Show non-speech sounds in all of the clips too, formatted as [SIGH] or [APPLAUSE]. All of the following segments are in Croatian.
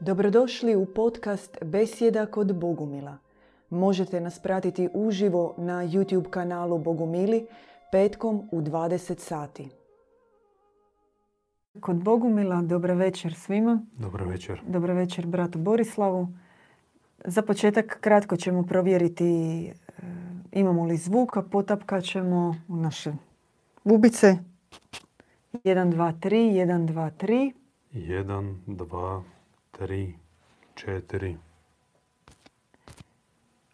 Dobrodošli u podcast Besjeda kod Bogumila. Možete nas pratiti uživo na YouTube kanalu Bogumili petkom u 20 sati. Kod Bogumila, dobra večer svima. Dobro večer. Dobra večer bratu Borislavu. Za početak kratko ćemo provjeriti e, imamo li zvuka, potapkat ćemo u naše bubice. 1, 2, 3, 1, 2, 3. 1, 2, 3, 4.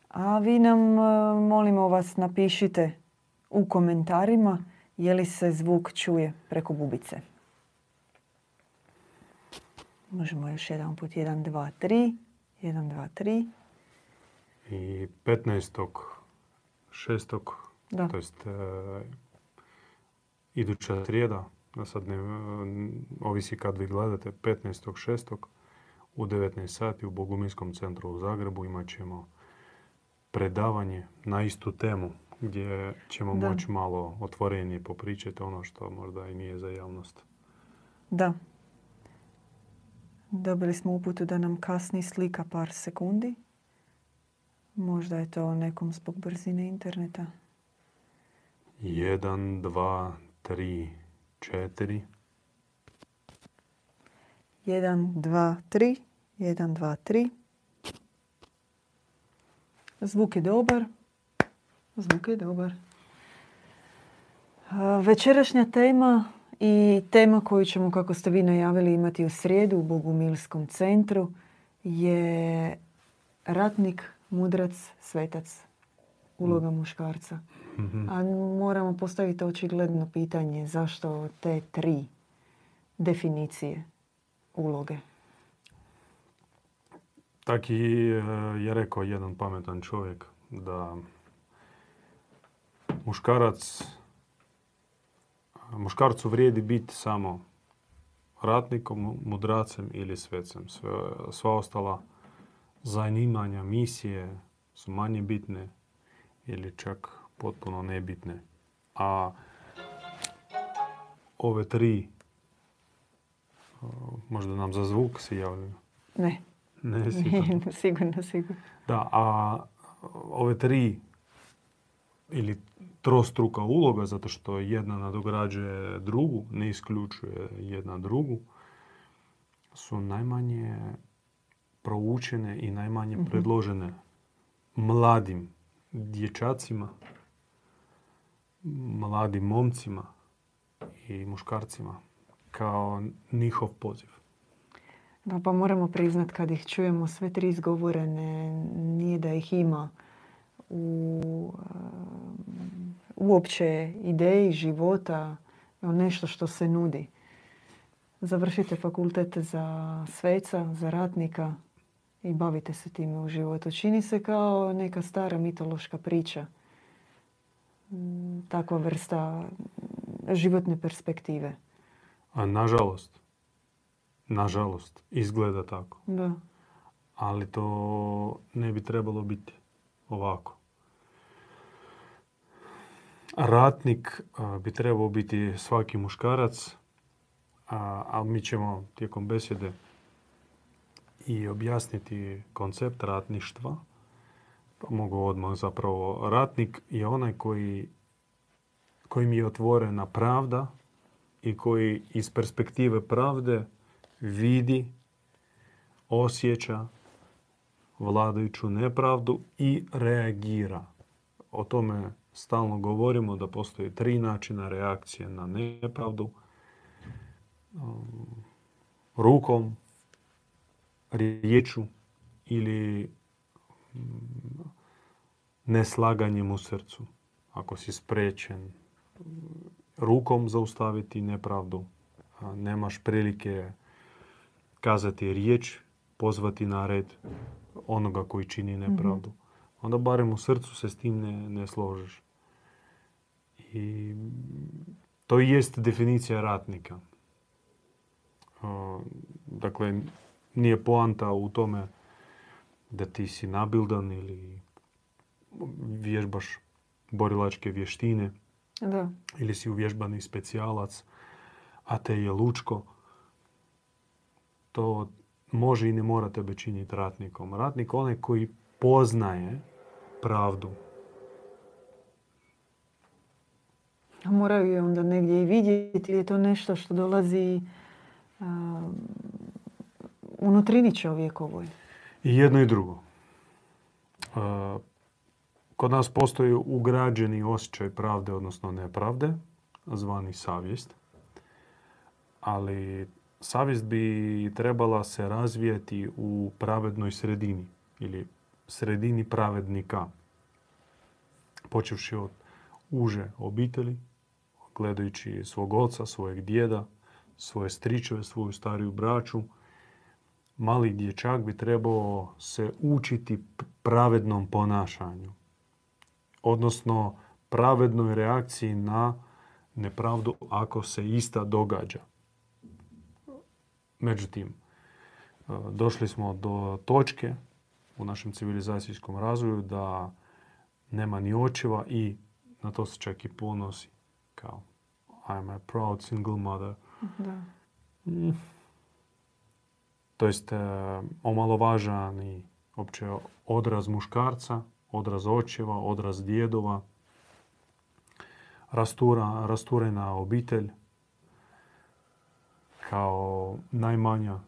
A vi nam, e, molimo vas, napišite u komentarima je li se zvuk čuje preko bubice. Možemo još jedan put. 1, 2, 3. 1, 2, 3. I 15. šestog, Da. to jest e, iduća srijeda, da sad ne, e, ovisi kad vi gledate, 15. šestog u 19 sati u Boguminskom centru u Zagrebu imat ćemo predavanje na istu temu gdje ćemo Da. moći malo otvorenije popričati ono što možda i nije za javnost. Da. Dobili smo uputu da nam kasni slika par sekundi. Možda je to nekom zbog brzine interneta. 1, 2, 3, 4. 1, 2, 3. 1, 2, 3. Zvuk je dobar. Zvuk je dobar. Večerašnja tema i tema koju ćemo, kako ste vi najavili, imati u srijedu u Bogumilskom centru je ratnik, mudrac, svetac. Uloga muškarca. Mhm. A moramo postaviti očigledno pitanje zašto te tri definicije uloge. Tak i e, je rekao jedan pametan čovjek da muškarac, muškarcu vrijedi biti samo ratnikom, mudracem ili svecem. Sve, sva ostala zanimanja, misije su manje bitne ili čak potpuno nebitne. A ove tri, e, možda nam za zvuk se javljaju. Ne, Ne, sigurno. [LAUGHS] sigurno, sigurno. Da, a ove tri ili trostruka uloga, zato što jedna nadograđuje drugu, ne isključuje jedna drugu, su najmanje proučene i najmanje predložene mladim dječacima, mladim momcima i muškarcima kao njihov poziv. Da, pa moramo priznat kad ih čujemo sve tri izgovorene, nije da ih ima u um, uopće ideji života, nešto što se nudi. Završite fakultet za sveca, za ratnika i bavite se time u životu. Čini se kao neka stara mitološka priča. Mm, Takva vrsta životne perspektive. A nažalost, nažalost, izgleda tako. Da. Ali to ne bi trebalo biti ovako. Ratnik a, bi trebao biti svaki muškarac, a, a mi ćemo tijekom besjede i objasniti koncept ratništva. Pa mogu odmah zapravo. Ratnik je onaj koji, kojim je otvorena pravda i koji iz perspektive pravde vidi, osjeća vladajuću nepravdu i reagira. O tome stalno govorimo da postoji tri načina reakcije na nepravdu. Rukom, riječu ili mm, neslaganjem u srcu. Ako si sprečen rukom zaustaviti nepravdu, nemaš prilike kazati riječ, pozvati na red onoga koji čini nepravdu. Onda barem u srcu se s tim ne, ne složiš. I to jest definicija ratnika. Dakle, nije poanta u tome da ti si nabildan ili vježbaš borilačke vještine Da. ili si uvježbani specijalac, a te je lučko. To može i ne mora tebe činiti ratnikom. Ratnik onaj koji poznaje pravdu. A moraju je onda negdje i vidjeti ili je to nešto što dolazi uh, unutrini čovjekovoj? I jedno i drugo. Kod nas postoji ugrađeni osjećaj pravde, odnosno nepravde, zvani savjest. Ali savjest bi trebala se razvijeti u pravednoj sredini ili sredini pravednika. Počevši od uže obitelji, gledajući svog oca, svojeg djeda, svoje stričeve, svoju stariju braću, mali dječak bi trebao se učiti pravednom ponašanju. Odnosno pravednoj reakciji na nepravdu ako se ista događa. Međutim, e, došli smo do točke u našem civilizacijskom razvoju da nema ni očeva i na to se čak i ponosi kao I'm a proud single mother. Da. Mm. To jest e, omalovažan i opće odraz muškarca, odraz očeva, odraz djedova, rastura, rasturena obitelj kao najmanja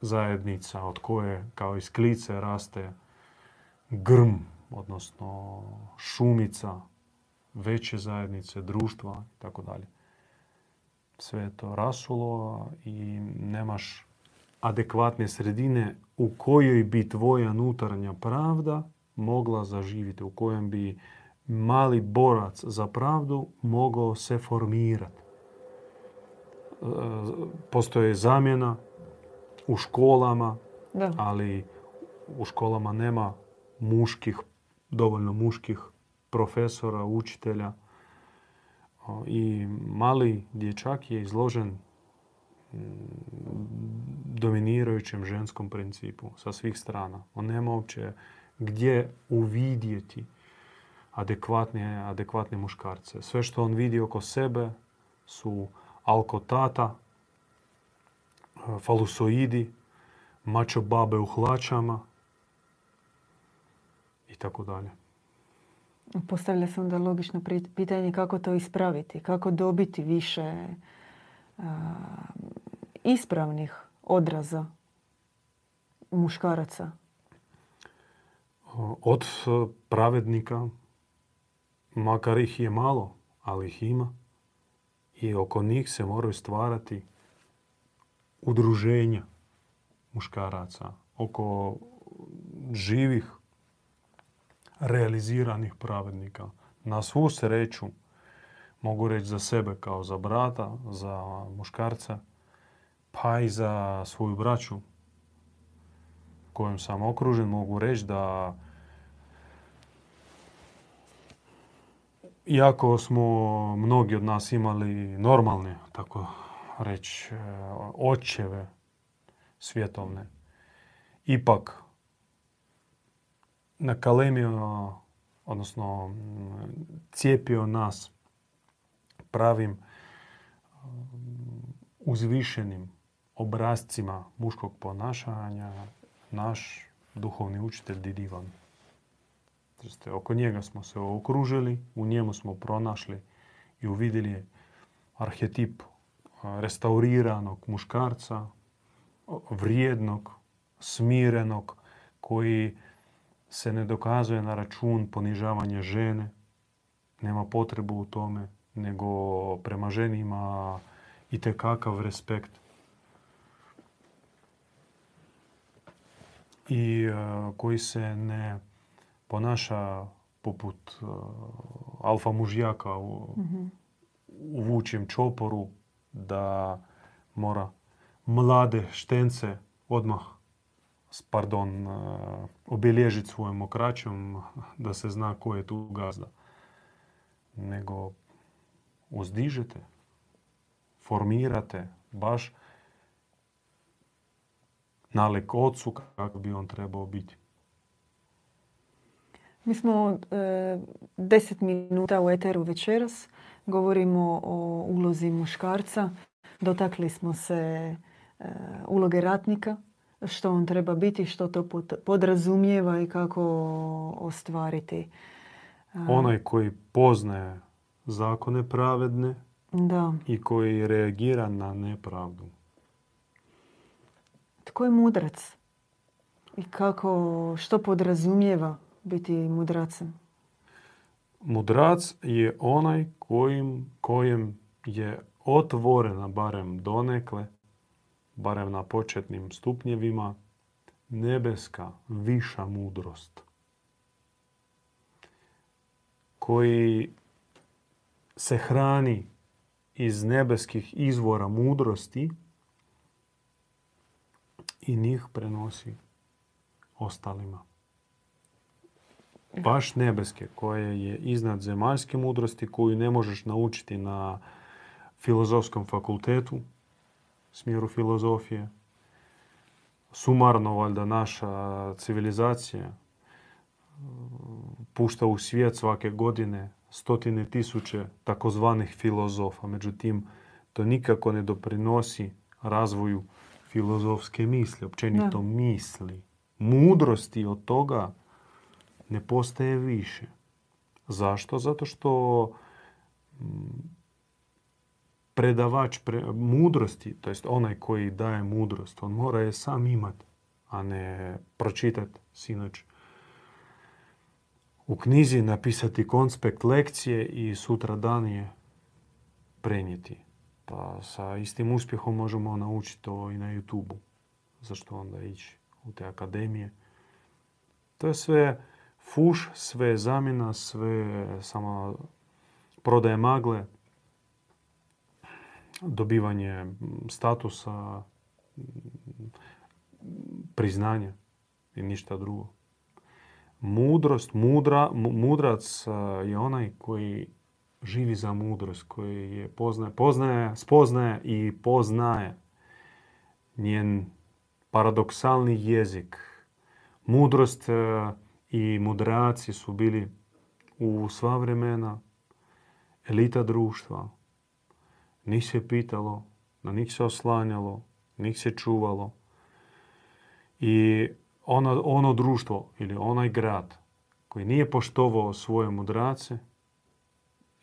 zajednica od koje kao iz klice raste grm, odnosno šumica, veće zajednice, društva i tako dalje. Sve je to rasulo i nemaš adekvatne sredine u kojoj bi tvoja unutarnja pravda mogla zaživjeti, u kojem bi mali borac za pravdu mogao se formirati. E, postoje zamjena u školama, ali u školama nema muških, dovoljno muških profesora, učitelja. I mali dječak je izložen dominirajućem ženskom principu sa svih strana. On nema uopće gdje uvidjeti adekvatne, adekvatne muškarce. Sve što on vidi oko sebe su alkotata, falusoidi, mačo babe u hlačama i tako dalje. Postavlja se onda logično pitanje kako to ispraviti, kako dobiti više ispravnih odraza muškaraca? Od pravednika, makar ih je malo, ali ih ima. I oko njih se moraju stvarati udruženja muškaraca. Oko živih, realiziranih pravednika. Na svu sreću, mogu reći za sebe kao za brata, za muškarca, pa i za svoju braću kojom sam okružen, mogu reći da iako smo mnogi od nas imali normalne, tako reći, očeve svjetovne, ipak nakalemio, odnosno cijepio nas pravim uzvišenim obrazcima muškog ponašanja naš duhovni učitelj Didivan. Oko njega smo se okružili, u njemu smo pronašli i uvidjeli arhetip restauriranog muškarca, vrijednog, smirenog, koji se ne dokazuje na račun ponižavanja žene, nema potrebu u tome, nego prema ženi ima i kakav respekt. I e, koji se ne ponaša poput uh, alfa mužjaka u, mm u vučjem čoporu da mora mlade štence odmah pardon, uh, obilježiti svojom okraćom da se zna ko je tu gazda. Nego uzdižete, formirate baš nalik ocu kako bi on trebao biti. Mi smo e, deset minuta u Eteru večeras. Govorimo o ulozi muškarca. Dotakli smo se e, uloge ratnika. što on treba biti, što to podrazumijeva i kako ostvariti. Onaj koji poznaje zakone pravedne da. i koji reagira na nepravdu. Tko je mudrac? I kako, što podrazumijeva biti mudracem? Mudrac je onaj kojim, kojem je otvorena barem donekle, barem na početnim stupnjevima, nebeska viša mudrost. Koji se hrani iz nebeskih izvora mudrosti i njih prenosi ostalima. Baš nebeske, koje je iznad zemaljske mudrosti, koju ne možeš naučiti na filozofskom fakultetu, smjeru filozofije. Sumarno, valjda, naša civilizacija pušta u svijet svake godine stotine tisuće takozvanih filozofa. Međutim, to nikako ne doprinosi razvoju filozofske misli, općenito misli. Mudrosti od toga ne postaje više. Zašto? Zato što mm, predavač mudrosti, to jest onaj koji daje mudrost, on mora je sam imati, a ne pročitati sinoć u knjizi, napisati konspekt lekcije i sutra dan je prenijeti. Pa sa istim uspjehom možemo naučiti to i na YouTube-u. Zašto onda ići u te akademije? To je sve fuš, sve zamjena, sve samo prodaje magle, dobivanje statusa, priznanje i ništa drugo. Mudrost, mudra, mudrac je onaj koji živi za mudrost, koji je poznaje, poznaje, spoznaje i poznaje njen paradoksalni jezik. Mudrost i mudraci su bili u sva vremena elita društva. Njih se pitalo, na njih se oslanjalo, njih se čuvalo. I ono, ono društvo ili onaj grad koji nije poštovao svoje mudrace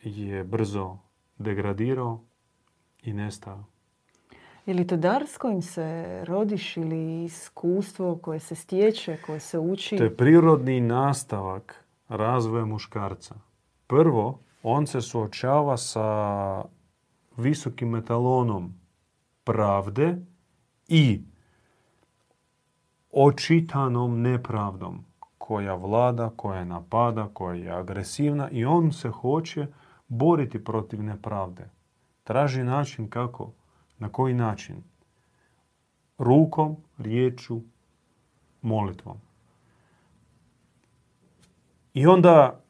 je brzo degradirao i nestao. Je li to dar s kojim se rodiš ili iskustvo koje se stječe, koje se uči? To je prirodni nastavak razvoja muškarca. Prvo, on se suočava sa visokim metalonom pravde i očitanom nepravdom koja vlada, koja napada, koja je agresivna i on se hoće boriti protiv nepravde. Traži način kako, na koji način? Rukom, riječu, molitvom. I onda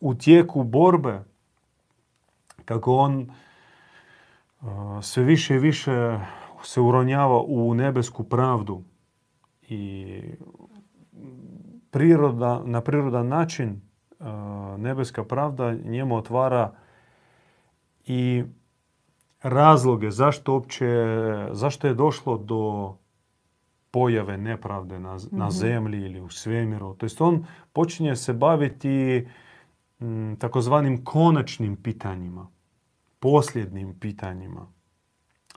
u tijeku borbe, kako on sve više i više se uronjava u nebesku pravdu i priroda, na prirodan način nebeska pravda njemu otvara i razloge zašto uopće, zašto je došlo do pojave nepravde na, na mhm. zemlji ili u svemiru. To jest on počinje se baviti m, takozvanim konačnim pitanjima, posljednim pitanjima.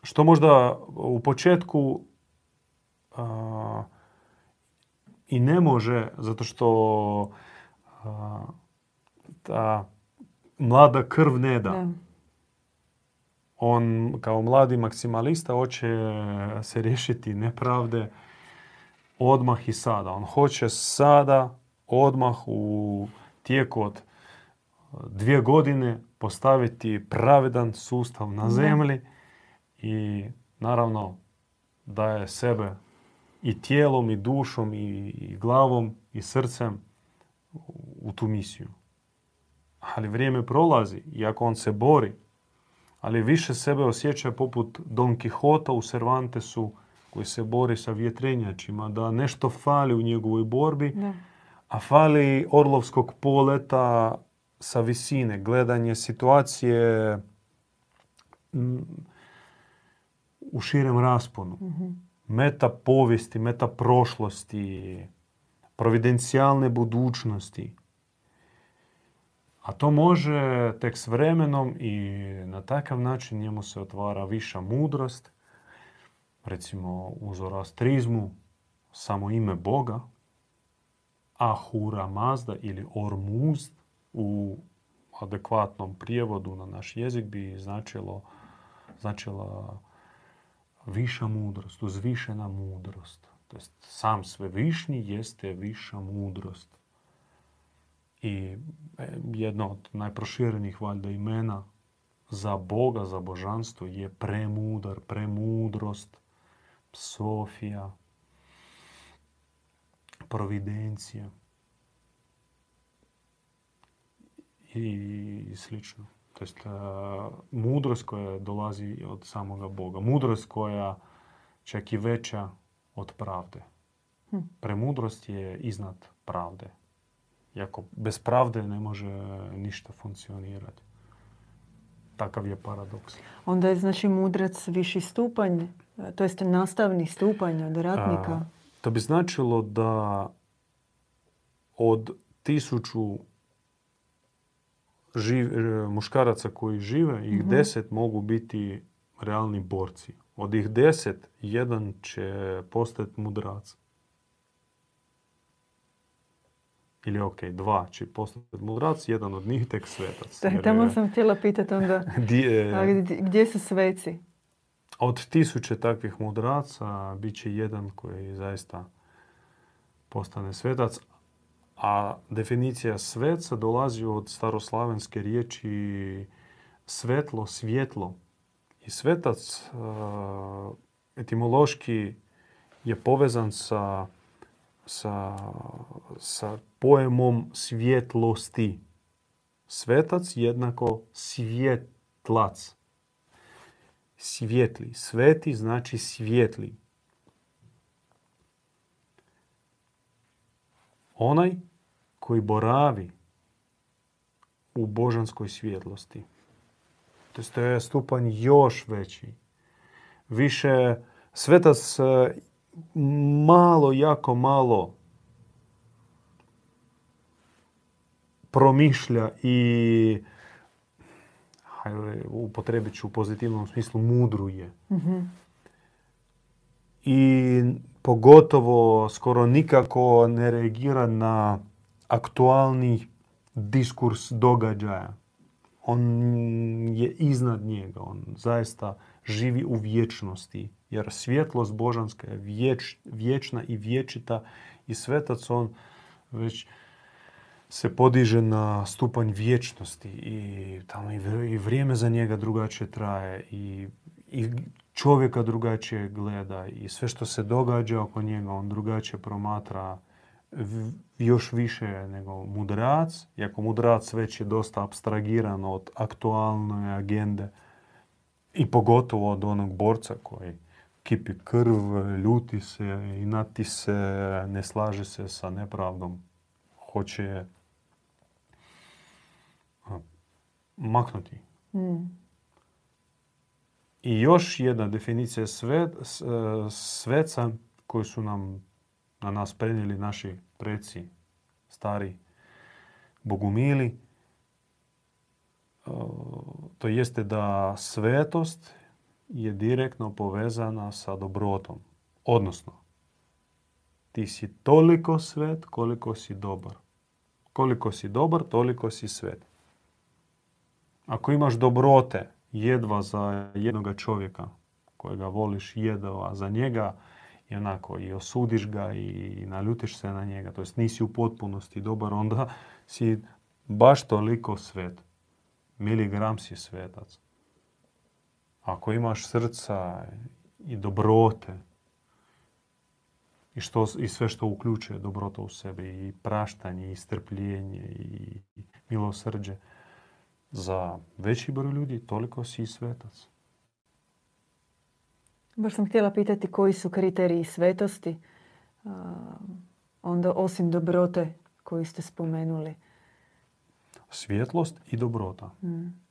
Što možda u početku i ne može, zato što ta mlada krv ne da. On kao mladi maksimalista hoće se riješiti nepravde odmah i sada. On hoće sada, odmah u tijeku od dvije godine postaviti pravedan sustav na zemlji i naravno daje sebe i tijelom i dušom i glavom i srcem u tu misiju. Ali vrijeme prolazi, iako on se bori, ali više sebe osjeća poput Don Quixota u Cervantesu koji se bori sa vjetrenjačima, da nešto fali u njegovoj borbi, a fali orlovskog poleta sa visine, gledanje situacije u širem rasponu. Mhm. meta povijesti, meta prošlosti, providencijalne budućnosti. A to može tek s vremenom i na takav način njemu se otvara viša mudrost. Recimo u zoroastrizmu samo ime Boga, Ahura Mazda ili Ormuzd u adekvatnom prijevodu na naš jezik bi značilo, značila viša mudrost, uzvišena mudrost. To jest, sam svevišnji jeste viša mudrost. I e, jedno od najproširenih valjda imena za Boga, za božanstvo je premudar, premudrost, Sofija, providencija i slično. To jest mudrost koja dolazi od samoga Boga. Mudrost koja čak i veća od pravde. Hm. Premudrost je iznad pravde. Iako bez pravde ne može ništa funkcionirati. Takav je paradoks. Onda je znači mudrac viši stupanj, to jest nastavni stupanj od ratnika. to bi značilo da od tisuću živ, e, muškaraca koji žive, ih mm deset mogu biti realni borci. Od ih deset, jedan će postati mudrac. Ili ok, dva će postati mudrac, jedan od njih tek svetac. Da, tamo sam htjela pitati onda, [LAUGHS] gdje, gdje su sveci? Od tisuće takvih mudraca bit će jedan koji zaista postane svetac, a definicija sveca dolazi od staroslavenske riječi svetlo, svjetlo. I svetac etimološki je povezan sa, sa, sa pojemom svjetlosti. Svetac jednako svjetlac. Svjetli. Sveti znači svjetli. Onaj koji boravi u božanskoj svjetlosti. To je stupanj još veći. Više svetac e, malo, jako malo promišlja i upotrebit ću u pozitivnom smislu mudruje. mm I pogotovo skoro nikako ne reagira na aktualni diskurs događaja. On je iznad njega, on zaista živi u vječnosti. Jer svjetlost božanska je vječ, vječna i vječita i svetac on već se podiže na stupanj vječnosti i tamo i vrijeme za njega drugačije traje i, i čovjeka drugačije gleda i sve što se događa oko njega on drugačije promatra još više nego mudrac, iako mudrac već je dosta abstragiran od aktualne agende i pogotovo od onog borca koji kipi krv, ljuti se, inati se, ne slaže se sa nepravdom, hoće maknuti. Mm. I još jedna definicija svet, sveca koju su nam na nas prenijeli naši preci, stari bogumili, to jeste da svetost je direktno povezana sa dobrotom. Odnosno, ti si toliko svet koliko si dobar. Koliko si dobar, toliko si svet. Ako imaš dobrote jedva za jednoga čovjeka kojega voliš jedva za njega, i onako i osudiš ga i naljutiš se na njega, to jest nisi u potpunosti dobar, onda si baš toliko svet. Miligram si svetac. Ako imaš srca i dobrote i, što, i sve što uključuje dobrota u sebi i praštanje i strpljenje i, i milosrđe za veći broj ljudi, toliko si i svetac. Baš sam htjela pitati koji su kriteriji svetosti, onda osim dobrote koju ste spomenuli. Svjetlost i dobrota. Mm.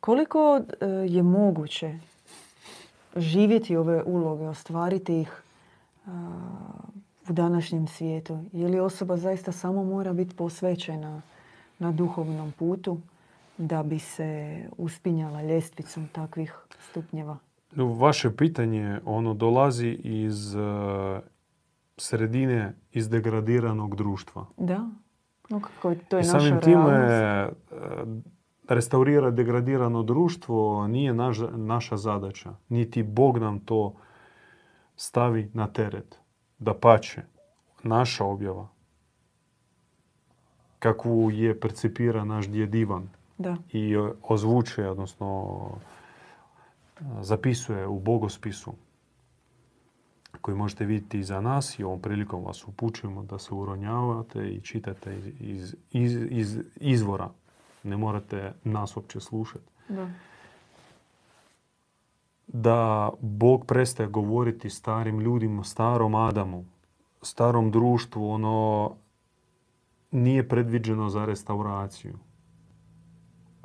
Koliko e, je moguće živjeti ove uloge, ostvariti ih u današnjem svijetu? Je li osoba zaista samo mora biti posvećena na duhovnom putu da bi se uspinjala ljestvicom takvih stupnjeva? Vaše pitanje ono dolazi iz uh, sredine iz degradiranog društva. Da. No, kako to je I naša samim time realnost. uh, restaurirati degradirano društvo nije naša, naša zadaća. Niti Bog nam to stavi na teret. Da pače, naša objava, kakvu je percipira naš djed Ivan Da. i ozvučuje, odnosno zapisuje u bogospisu koji možete vidjeti iza nas i ovom prilikom vas upućujemo da se uronjavate i čitate iz, iz, iz izvora. Ne morate nas uopće slušati. da. Da Bog prestaje govoriti starim ljudima, starom Adamu, starom društvu, ono nije predviđeno za restauraciju.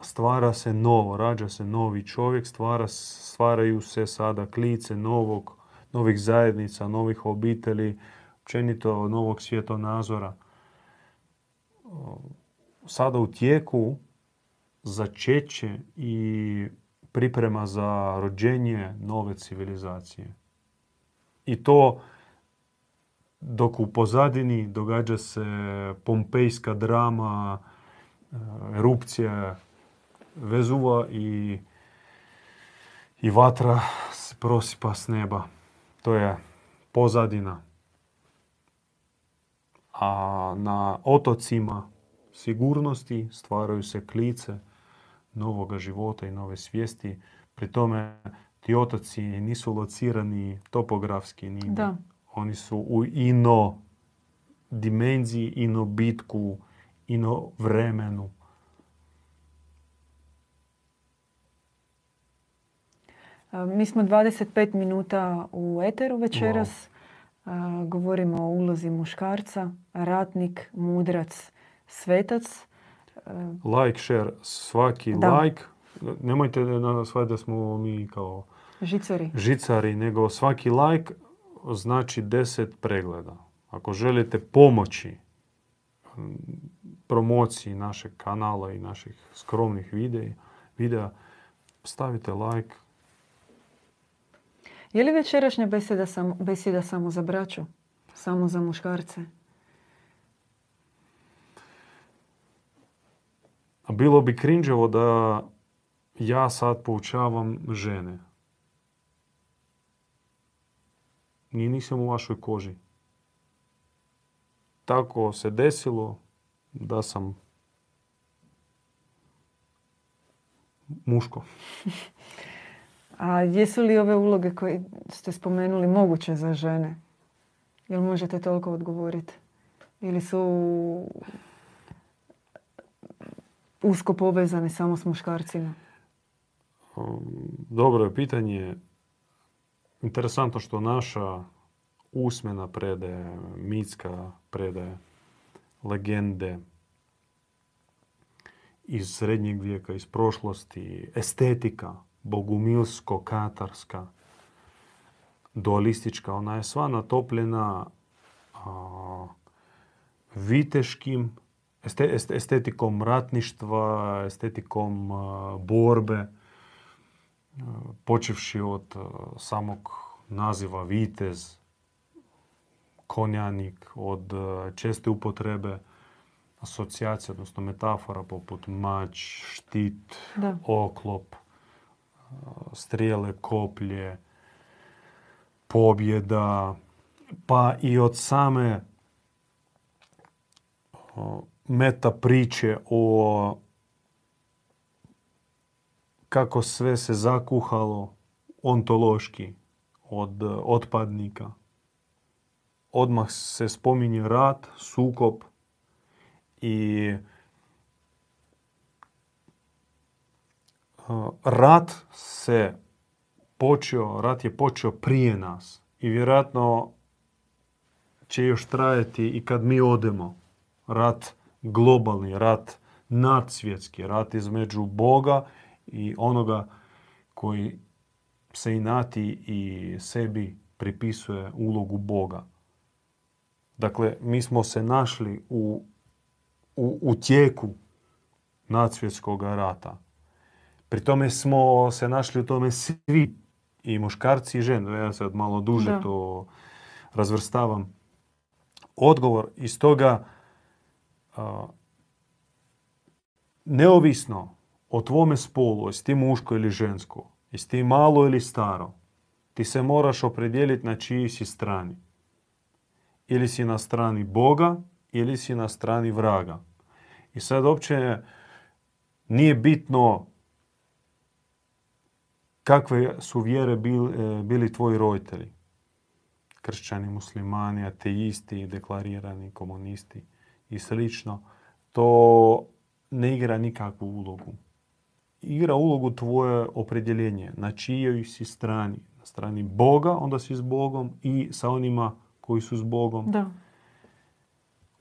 Stvara se novo, rađa se novi čovjek, stvara, stvaraju se sada klice novog, novih zajednica, novih obitelji, općenito novog svjetonazora. Sada u tijeku začeće i priprema za rođenje nove civilizacije. I to dok u pozadini događa se pompejska drama, erupcija Vezuva i, i vatra se prosipa s neba. To je pozadina. A na otocima sigurnosti stvaraju se klice novoga života i nove svijesti. Pri tome ti otoci nisu locirani topografski. Da. Oni su u ino dimenziji, ino bitku, ino vremenu. Mi smo 25 minuta u eteru večeras. A, Govorimo o ulozi muškarca, ratnik, mudrac, svetac. Like, share, svaki Da. like. Nemojte na shvatiti da smo mi kao Žicari. žicari, nego svaki like znači 10 pregleda. Ako želite pomoći promociji našeg kanala i naših skromnih videa, videa stavite like. Je li večerašnja beseda, sam, beseda samo za braću? Samo za muškarce? A bilo bi krinđevo da ja sad poučavam žene. Ni nisam u vašoj koži. Tako se desilo da sam muško. [LAUGHS] A jesu li ove uloge koje ste spomenuli moguće za žene? Jel možete toliko odgovoriti? Ili su usko povezane samo s muškarcima? Um, Dobro je pitanje. Interesantno što naša usmena predaje, mitska predaje, legende iz srednjeg vijeka, iz prošlosti, estetika, bogumilsko-katarska, dualistička, ona je sva natopljena a, viteškim este- este- estetikom ratništva, estetikom a, borbe, počevši od a, samog naziva vitez, konjanik, od a, česte upotrebe asocijacija, odnosno metafora poput mač, štit, Da. oklop, a, strijele, koplje, pobjeda, pa i od same meta priče o kako sve se zakuhalo ontološki od otpadnika. Odmah se spominje rat, sukob i rat se počeo, rat je počeo prije nas i vjerojatno će još trajati i kad mi odemo. Rat globalni, rat nadsvjetski, rat između Boga i onoga koji se inati i sebi pripisuje ulogu Boga. Dakle, mi smo se našli u, u, u tijeku nadsvjetskog rata. Pri tome smo se našli u tome svi, i muškarci i žene. Ja sad malo duže Da. to razvrstavam. Odgovor iz toga a, neovisno o tvome spolu, jesi ti muško ili žensko, jesi ti malo ili staro, ti se moraš opredijeliti na čiji si strani. Ili si na strani Boga, ili si na strani vraga. I sad uopće nije bitno kakve su vjere bil- e, bili tvoji roditelji. Kršćani, muslimani, ateisti, deklarirani komunisti i slično. To ne igra nikakvu ulogu. Igra ulogu tvoje opredjeljenje. Na čijoj si strani. Na strani Boga, onda si s Bogom i sa onima koji su s Bogom. Da.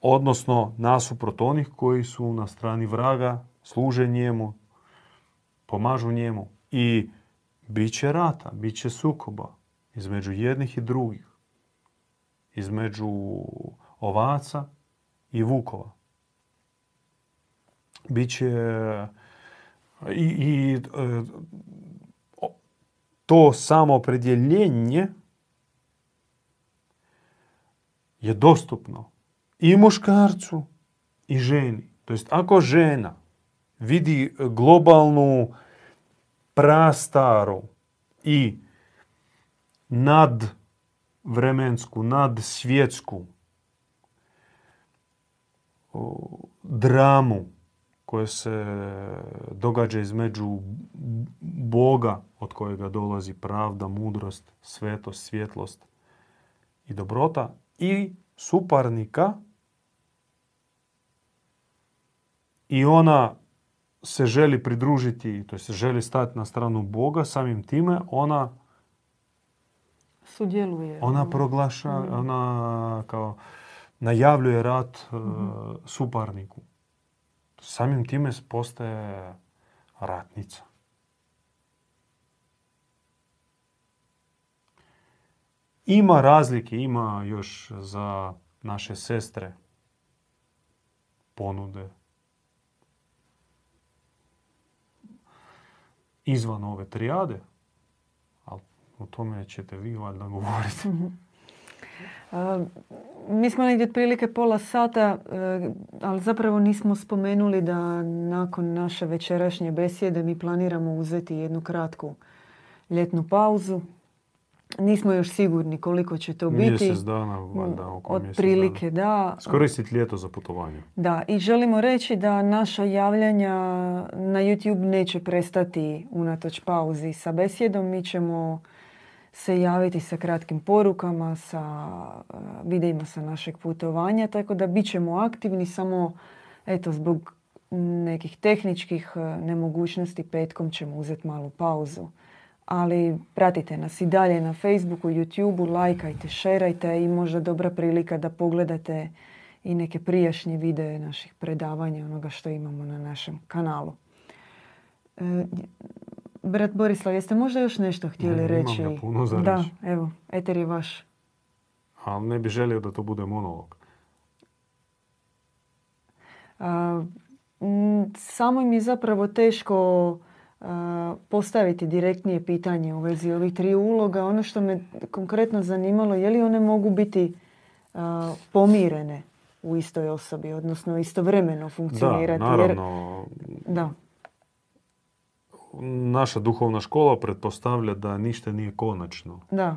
Odnosno, nasuprot onih koji su na strani vraga, služe njemu, pomažu njemu. I bit će rata, bit će sukoba između jednih i drugih. Između ovaca i vukova. Biće i, i e, to samo opredjeljenje je dostupno i muškarcu i ženi. To jest ako žena vidi globalnu prastaru i nadvremensku, o, dramu koja se događa između Boga od kojega dolazi pravda, mudrost, svetost, svjetlost i dobrota i suparnika i ona se želi pridružiti, to se želi stati na stranu Boga, samim time ona, Sudjeluje. ona proglaša, Mhm. ona kao najavljuje rat e, suparniku. Samim time postaje ratnica. Ima razlike, ima još za naše sestre ponude izvan ove trijade, ali o tome ćete vi valjda govoriti. [LAUGHS] Mi smo negdje otprilike pola sata, e, ali zapravo nismo spomenuli da nakon naše večerašnje besjede mi planiramo uzeti jednu kratku ljetnu pauzu. Nismo još sigurni koliko će to biti. Mjesec dana, valjda oko mjesec Otprilike dana. da. Iskoristiti ljeto za putovanje. Da, i želimo reći da naša javljanja na YouTube neće prestati unatoč pauzi sa besjedom. Mi ćemo se javiti sa kratkim porukama, sa uh, videima sa našeg putovanja, tako da bit ćemo aktivni samo eto zbog nekih tehničkih uh, nemogućnosti petkom ćemo uzeti malu pauzu. Ali pratite nas i dalje na Facebooku, YouTubeu, lajkajte, šerajte i možda dobra prilika da pogledate i neke prijašnje videe naših predavanja, onoga što imamo na našem kanalu. E, brat Borislav, jeste možda još nešto htjeli Ne, imam reći? ga puno za da, reći. evo, eter je vaš. Ali ne bi želio da to bude monolog. A, m, samo mi je zapravo teško postaviti direktnije pitanje u vezi ovih tri uloga. Ono što me konkretno zanimalo, je li one mogu biti a, pomirene u istoj osobi, odnosno istovremeno Da, funkcionirati? Jer- naravno, da, naša duhovna škola pretpostavlja da ništa nije konačno. da,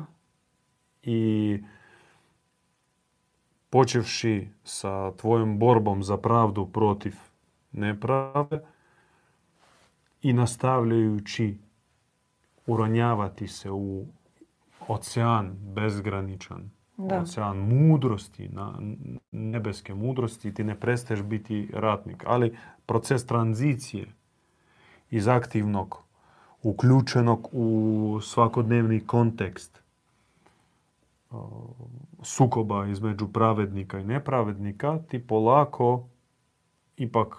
I počevši sa tvojom borbom za pravdu protiv nepravde i nastavljajući uranjavati se u ocean bezgraničan, Da. ocean mudrosti, na nebeske mudrosti, ti ne prestaješ biti ratnik. Ali proces tranzicije iz aktivnog, uključenog u svakodnevni kontekst o, sukoba između pravednika i nepravednika, ti polako ipak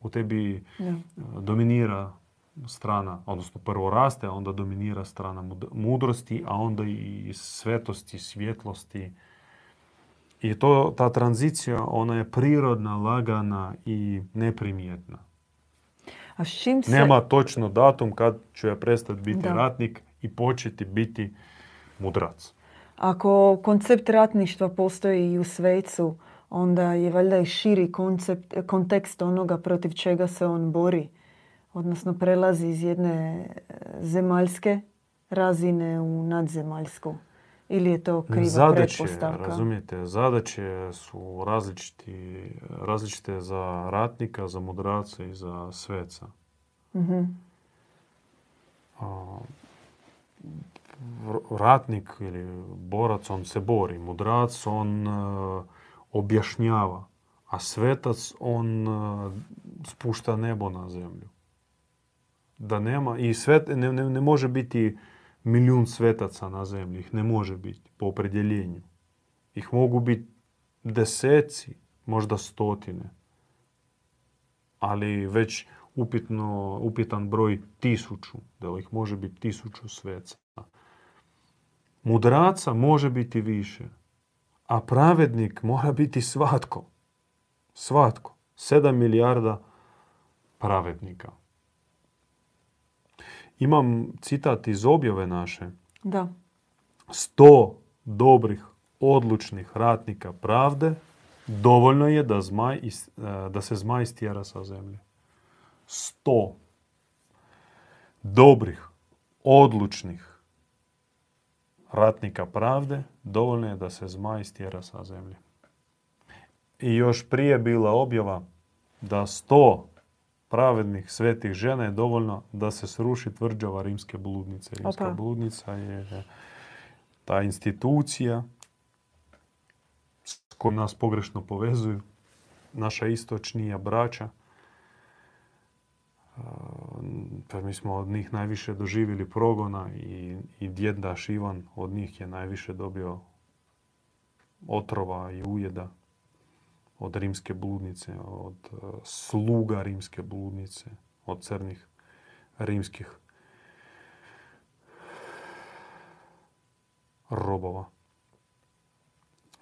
u tebi da. e, dominira strana, odnosno prvo raste, a onda dominira strana mudrosti, a onda i svetosti, svjetlosti. I to, ta tranzicija, ona je prirodna, lagana i neprimjetna. A čim se... Nema točno datum kad ću ja prestati biti ratnik i početi biti mudrac. Ako koncept ratništva postoji i u svecu, onda je valjda i širi koncept, kontekst onoga protiv čega se on bori. Odnosno prelazi iz jedne e, zemaljske razine u nadzemaljsku. Ili je to kriva zadaće, pretpostavka? Razumijete, zadaće su različiti, različite za ratnika, za mudraca i za sveca. uh ratnik ili borac, on se bori. Mudrac, on uh, objašnjava. A svetac, on uh, spušta nebo na zemlju. Da nema, i svet, ne, ne, ne može biti milijun svetaca na zemlji. Ih ne može biti po opredjeljenju. Ih mogu biti deseci, možda stotine. Ali već upitno, upitan broj tisuću, da ih može biti tisuću sveca. Mudraca može biti više, a pravednik mora biti svatko. Svatko. Sedam milijarda pravednika. Imam citat iz objave naše. Da. Sto dobrih, odlučnih ratnika pravde dovoljno je da, zmaj, e, da se zmaj stjera sa zemlje. Sto dobrih, odlučnih ratnika pravde dovoljno je da se zmaj stjera sa zemlje. I još prije bila objava da sto pravednih svetih žena je dovoljno da se sruši tvrđava rimske bludnice. Rimska bludnica je ta institucija s kojom nas pogrešno povezuju, naša istočnija braća. Pa mi smo od njih najviše doživjeli progona i, i djedaš Ivan od njih je najviše dobio otrova i ujeda od rimske bludnice, od e, sluga rimske bludnice, od crnih rimskih robova.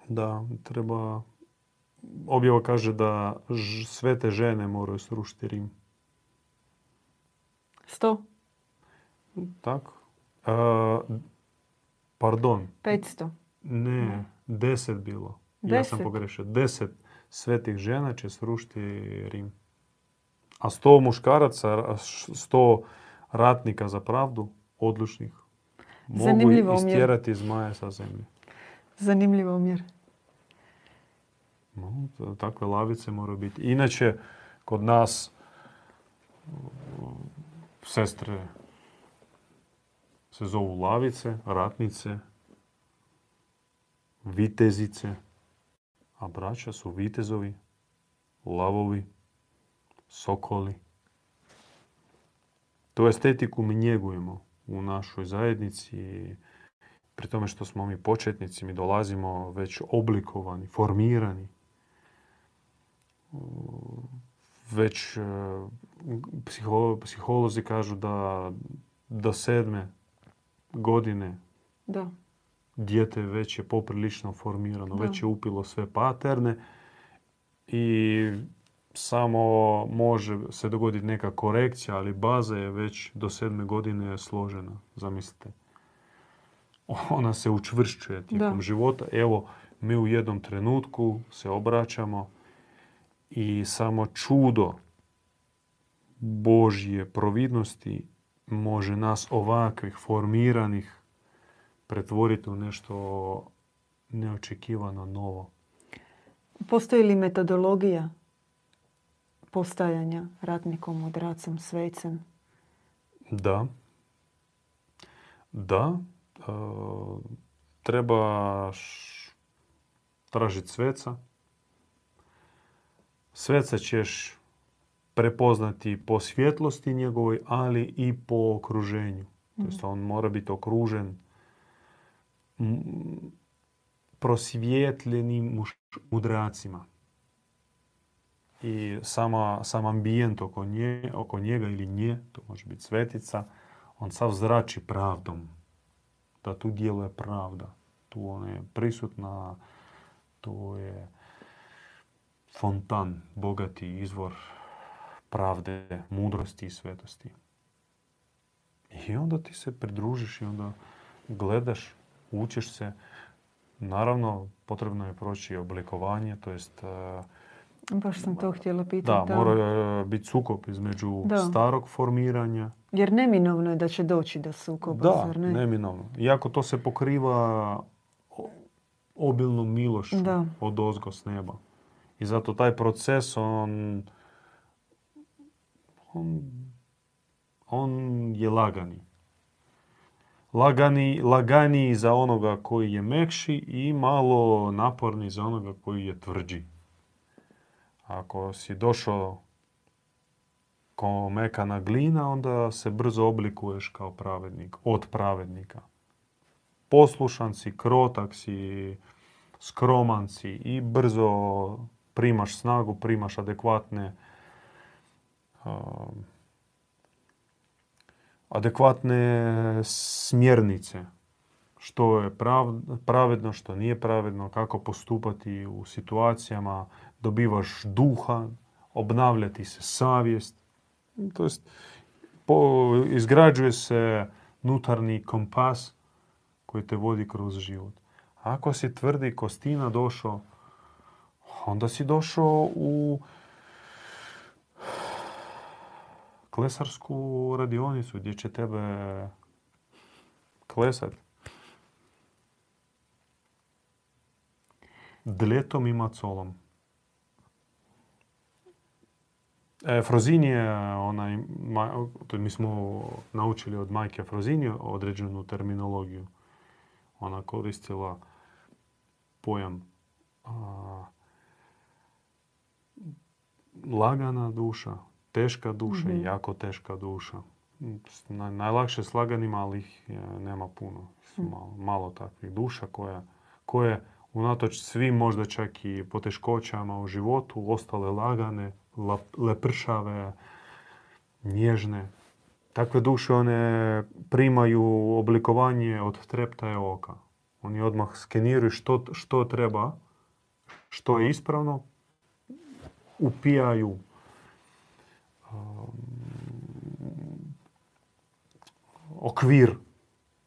Da, treba... Objava kaže da sve te žene moraju srušiti Rim. Sto? Tako. Uh, pardon. Petsto? Ne, deset bilo. Ja sam pogrešio. Deset svetih žena će srušiti Rim. A sto muškaraca, sto ratnika za pravdu, odlučnih, mogu istjerati zmaja sa zemlje. Zanimljivo omjer. No, takve lavice moraju biti. Inače, kod nas sestre se zovu lavice, ratnice, vitezice, a braća su vitezovi, lavovi, sokoli. Tu estetiku mi njegujemo u našoj zajednici pri tome što smo mi početnici, mi dolazimo već oblikovani, formirani. Već e, psiholozi kažu da do sedme godine da dijete već je poprilično formirano, već je upilo sve paterne i samo može se dogoditi neka korekcija, ali baza je već do sedme godine složena, zamislite. Ona se učvršćuje tijekom života. Evo, mi u jednom trenutku se obraćamo i samo čudo Božje providnosti može nas ovakvih formiranih pretvoriti u nešto neočekivano novo. Postoji li metodologija postajanja ratnikom, odracom, svecem? Da. Da. E, treba tražiti sveca. Sveca ćeš prepoznati po svjetlosti njegovoj, ali i po okruženju. Mm. To on mora biti okružen prosvjetljenim mudracima. i sama, sam ambijent oko, nje, oko njega ili nje, to može biti svetica, on sav zrači pravdom. Da tu djeluje pravda. Tu ona je prisutna, tu je fontan, bogati izvor pravde, mudrosti i svetosti. I onda ti se pridružiš i onda gledaš, učiš se. Naravno, potrebno je proći oblikovanje, to jest... e, Baš sam to htjela pitati. Da, mora e, biti sukob između Da. starog formiranja. Jer neminovno je da će doći do sukoba, Da, zar ne? neminovno. Iako to se pokriva obilnom milošću Da. od ozgo s neba. I zato taj proces, on, on, on je lagani. Lagani, laganiji za onoga koji je mekši i malo naporni za onoga koji je tvrđi. Ako si došao ko mekana glina, onda se brzo oblikuješ kao pravednik, od pravednika. Poslušan si, krotak si, skroman si i brzo primaš snagu, primaš adekvatne adekvatne smjernice. Što je prav- pravedno, što nije pravedno, kako postupati u situacijama, dobivaš duha, obnavljati se savjest. To jest, po, izgrađuje se nutarnji kompas koji te vodi kroz život. Ako si tvrdi kostina došao, onda si došao u klesarsku radionicu gdje će tebe klesat. Dletom i macolom. E, Frozinije, onaj, ma- to mi smo naučili od majke Frozinije određenu terminologiju. Ona koristila pojam a, lagana duša, teška duša i Mhm. jako teška duša. Najlakše s laganima, ali ih e, nema puno. Su Mhm. malo, malo takvih duša koja, koje unatoč svim možda čak i poteškoćama u životu ostale lagane, la- lepršave, nježne. Takve duše one primaju oblikovanje od treptaje oka. Oni odmah skeniraju što, što treba, što je ispravno, upijaju okvir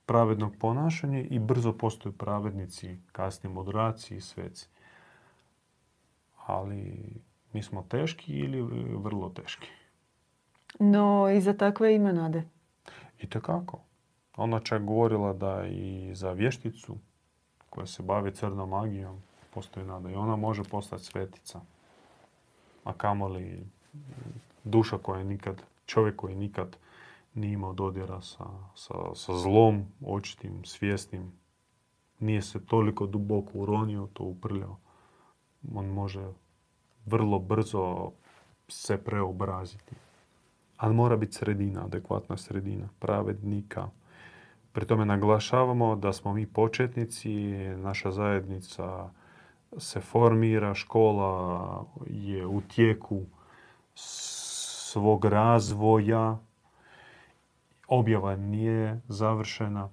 pravednog ponašanja i brzo postaju pravednici, kasnije mudraci i sveci. Ali mi smo teški ili vrlo teški. No, i za takve ima nade. I kako. Ona čak govorila da i za vješticu koja se bavi crnom magijom postoji nada i ona može postati svetica. A kamoli duša koja nikad, čovjek koji nikad nije imao dodira sa, sa, sa zlom, očitim, svjesnim, nije se toliko duboko uronio, to uprljao. On može vrlo brzo se preobraziti. Ali mora biti sredina, adekvatna sredina, pravednika. Pri tome naglašavamo da smo mi početnici, naša zajednica se formira, škola je u tijeku svog razvoja, objava nije završena.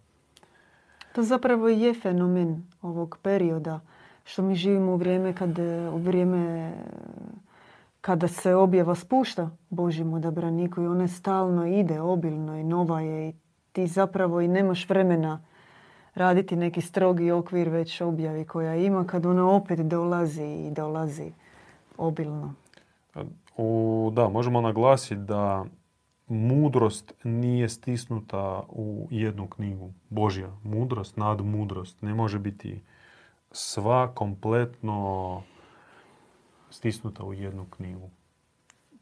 To zapravo je fenomen ovog perioda što mi živimo u vrijeme kad, u vrijeme kada se objava spušta Božjem odabraniku i ona stalno ide, obilno i nova je i ti zapravo i nemaš vremena raditi neki strogi okvir već objavi koja ima kad ona opet dolazi i dolazi obilno. U, da, možemo naglasiti da mudrost nije stisnuta u jednu knjigu. Božja mudrost, nad mudrost. Ne može biti sva kompletno stisnuta u jednu knjigu.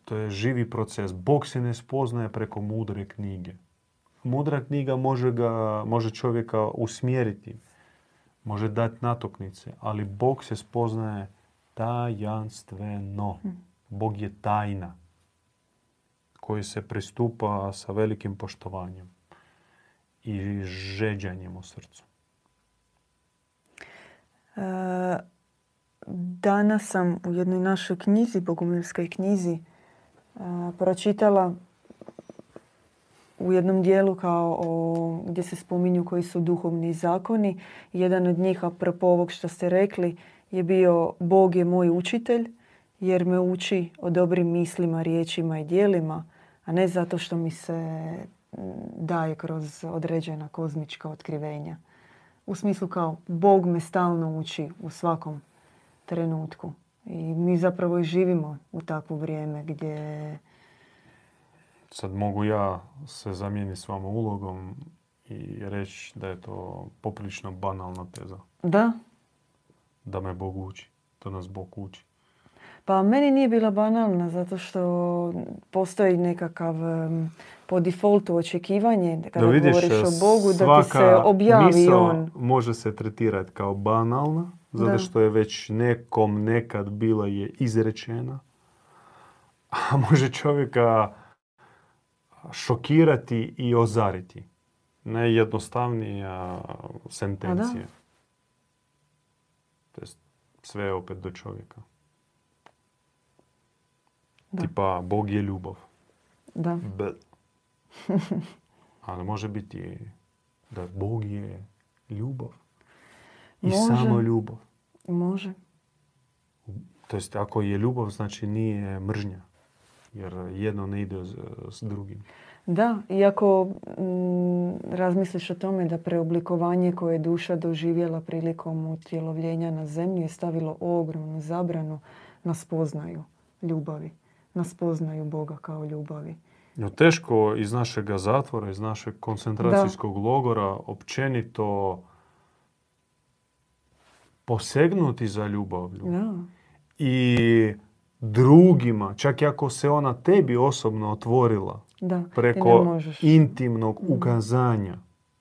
To je živi proces. Bog se ne spoznaje preko mudre knjige. Mudra knjiga može, ga, može čovjeka usmjeriti, može dati natuknice, ali Bog se spoznaje tajanstveno. Bog je tajna koji se pristupa sa velikim poštovanjem i žeđanjem u srcu. E, danas sam u jednoj našoj knjizi, bogumilskoj knjizi, pročitala u jednom dijelu kao o, gdje se spominju koji su duhovni zakoni. Jedan od njih, apropo ovog što ste rekli, je bio Bog je moj učitelj jer me uči o dobrim mislima, riječima i dijelima, a ne zato što mi se daje kroz određena kozmička otkrivenja. U smislu kao Bog me stalno uči u svakom trenutku. I mi zapravo i živimo u takvo vrijeme gdje... Sad mogu ja se zamijeniti s vama ulogom i reći da je to poprilično banalna teza. Da. Da me Bog uči. Da nas Bog uči. Pa meni nije bila banalna zato što postoji nekakav po defaultu očekivanje kada da vidiš, govoriš o Bogu da ti se objavi on. može se tretirati kao banalna zato što je već nekom nekad bila je izrečena. A [LAUGHS] može čovjeka šokirati i ozariti. Najjednostavnija sentencija. To je sve opet do čovjeka. Da. Tipa, Bog je ljubav. Da. [LAUGHS] Ali može biti da Bog je ljubav. I samo ljubav. Može. To jest, ako je ljubav, znači nije mržnja. Jer jedno ne ide s drugim. Da, iako mm, razmisliš o tome da preoblikovanje koje je duša doživjela prilikom utjelovljenja na zemlju je stavilo ogromnu zabranu na spoznaju ljubavi nas poznaju Boga kao ljubavi. No, teško iz našeg zatvora, iz našeg koncentracijskog logora općenito posegnuti za ljubavlju. I drugima, čak i ako se ona tebi osobno otvorila da, preko intimnog ukazanja.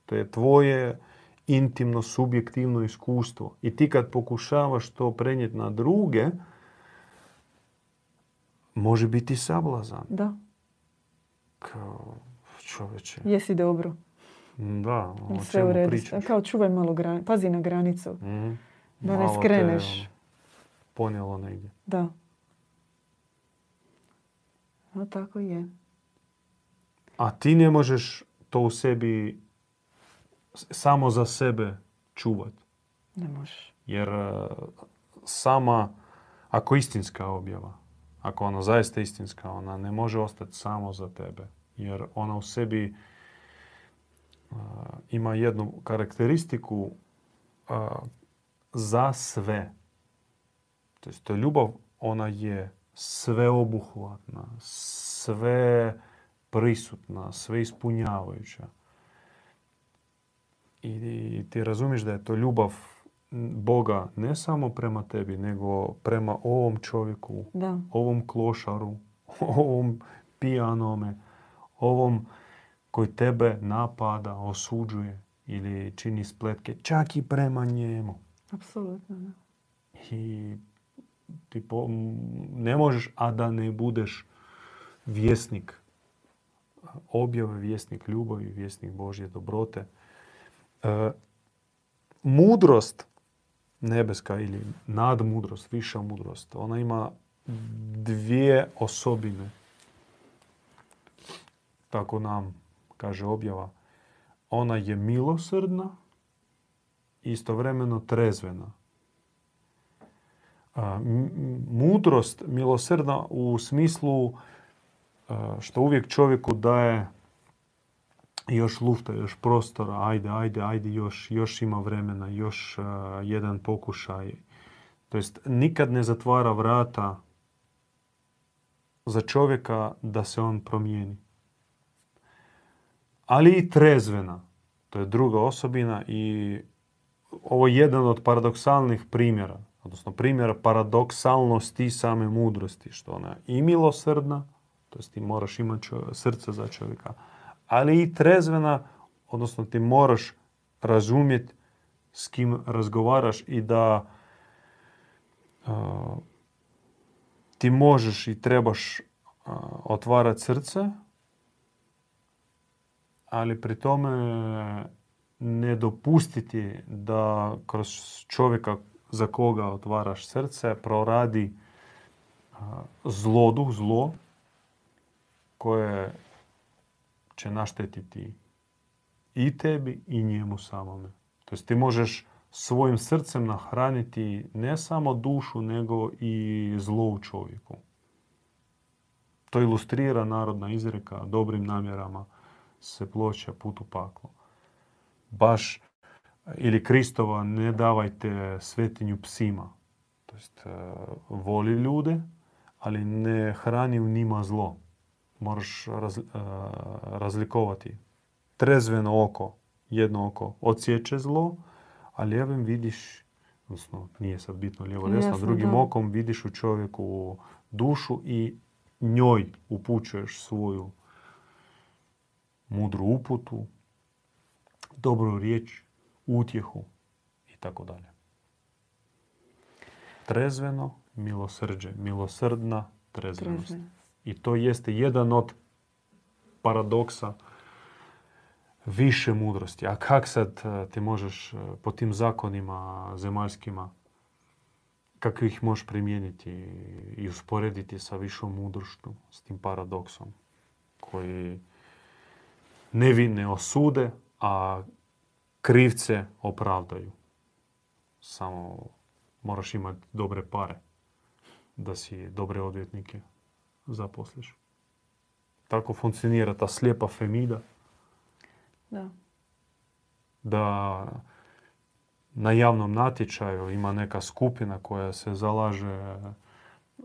To je tvoje intimno, subjektivno iskustvo. I ti kad pokušavaš to prenijeti na druge, može biti sablazan. Da. Kao čoveče. Jesi dobro. Da, o Sve čemu u redu. pričaš? Kao čuvaj malo, gran... pazi na granicu. Mm-hmm. Da ne skreneš. Te, ponijelo negdje. Da. No tako je. A ti ne možeš to u sebi samo za sebe čuvati. Ne možeš. Jer uh, sama, ako istinska objava, ako ona zaista istinska, ona ne može ostati samo za tebe. Jer ona u sebi ima jednu karakteristiku za sve. To je ljubav, ona je sveobuhvatna, sve prisutna, sve ispunjavajuća. I ti razumiješ da je to ljubav Boga ne samo prema tebi, nego prema ovom čovjeku, da. ovom klošaru, [LAUGHS] ovom pijanome, ovom koji tebe napada, osuđuje ili čini spletke, čak i prema njemu. Apsolutno, da. I ti ne možeš, a da ne budeš vjesnik objave, vjesnik ljubavi, vjesnik Božje dobrote. E, mudrost nebeska ili nadmudrost, viša mudrost, ona ima dvije osobine. Tako nam kaže objava. Ona je milosrdna i istovremeno trezvena. Mudrost milosrdna u smislu što uvijek čovjeku daje još lufta, još prostora, ajde, ajde, ajde, još, još ima vremena, još uh, jedan pokušaj. To jest, nikad ne zatvara vrata za čovjeka da se on promijeni. Ali i trezvena. To je druga osobina i ovo je jedan od paradoksalnih primjera. Odnosno primjera paradoksalnosti same mudrosti. Što ona je i milosrdna, to jest ti moraš imati srce za čovjeka, ali i trezvena, odnosno ti moraš razumjeti s kim razgovaraš i da ti možeš i trebaš uh, otvarati srce, ali pri tome ne dopustiti da kroz čovjeka za koga otvaraš srce, proradi zloduh, zlo, koje će naštetiti i tebi i njemu samome. To jest ti možeš svojim srcem nahraniti ne samo dušu, nego i zlo u čovjeku. To ilustrira narodna izreka dobrim namjerama se ploća put u paklo. Baš ili Kristova ne davajte svetinju psima. To jest e, voli ljude, ali ne hrani u njima zlo. Moraš raz, e, razlikovati. Trezveno oko, jedno oko odsjeće zlo, a lijevim vidiš, odnosno nije sad bitno lijevo desno, Jasno, drugim da. okom vidiš u čovjeku dušu i njoj upućuješ svoju mudru uputu, dobru riječ, utjehu i tako dalje. Trezveno, milosrđe, milosrdna trezvenost. Trezveno. I to jeste jedan od paradoksa više mudrosti. A kak sad e, ti možeš e, po tim zakonima zemaljskima, kako ih možeš primijeniti i usporediti sa višom mudrošću, s tim paradoksom koji nevine osude, a krivce opravdaju. Samo moraš imati dobre pare da si dobre odvjetnike zaposliš. Tako funkcionira ta slijepa femida Da. da na javnom natječaju ima neka skupina koja se zalaže,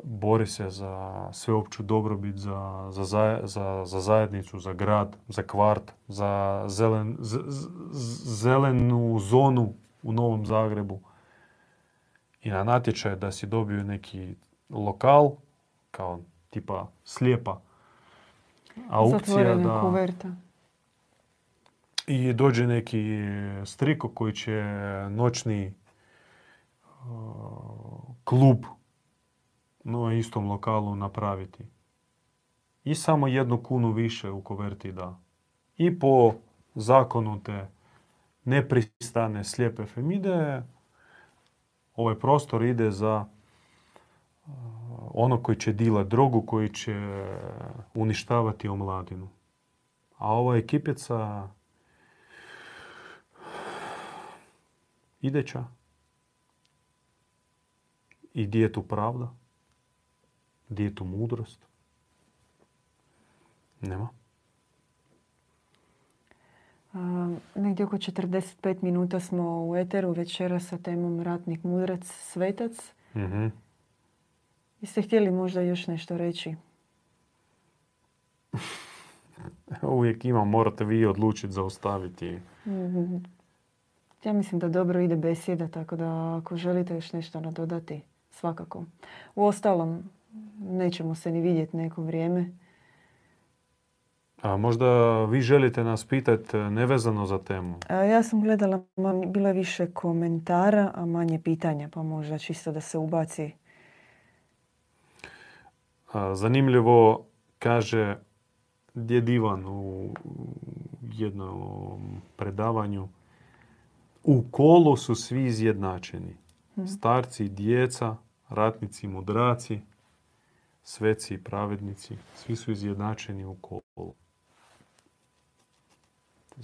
bori se za sveopću dobrobit, za, za, za, za zajednicu, za grad, za kvart, za zelen, z- z- zelenu zonu u Novom Zagrebu. I na natječaju da si dobiju neki lokal, kao tipa slijepa aukcija Zatvorena da... kuverta. I dođe neki striko koji će noćni uh, klub na istom lokalu napraviti. I samo jednu kunu više u koverti da. I po zakonu te nepristane slijepe femide ovaj prostor ide za ono koji će dilat drogu, koji će uništavati omladinu. A ova ekipica ideća. I gdje je tu pravda? Gdje je tu mudrost? Nema. A, negdje oko 45 minuta smo u Eteru večera sa temom Ratnik, mudrac, svetac. Mhm. Jeste htjeli možda još nešto reći? [LAUGHS] Uvijek ima, morate vi odlučiti zaustaviti. Mhm. Ja mislim da dobro ide besjeda, tako da ako želite još nešto nadodati, svakako. U ostalom, nećemo se ni vidjeti neko vrijeme. A možda vi želite nas pitati nevezano za temu. A ja sam gledala, bilo je više komentara, a manje pitanja, pa možda čisto da se ubaci. Zanimljivo kaže djed Ivan u jednom predavanju u kolu su svi izjednačeni. Starci, djeca, ratnici, mudraci, sveci i pravednici, svi su izjednačeni u kolu. E,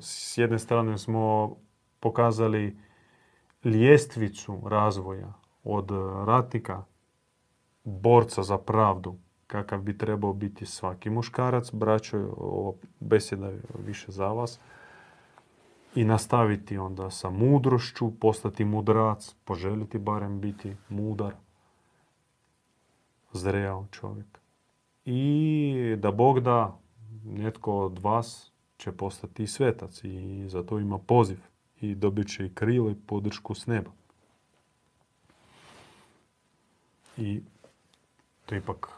S jedne strane smo pokazali ljestvicu razvoja od ratnika borca za pravdu, kakav bi trebao biti svaki muškarac, braćo, ova besjeda je više za vas, i nastaviti onda sa mudrošću, postati mudrac, poželiti barem biti mudar, zreo čovjek. I da Bog da, netko od vas će postati i svetac i za to ima poziv i dobit će i krilo i podršku s neba. I to je ipak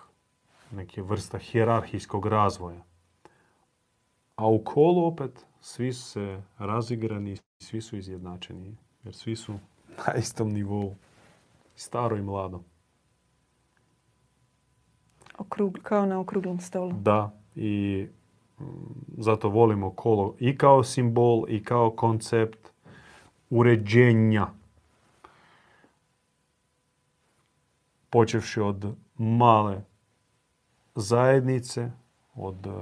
neka vrsta hijerarhijskog razvoja. A u kolu opet svi su se razigrani, svi su izjednačeni, jer svi su [LAUGHS] na istom nivou, staro i mlado. Okrug, kao na okruglom stolu. Da, i mm, zato volimo kolo i kao simbol i kao koncept uređenja. počevši od male zajednice, od uh,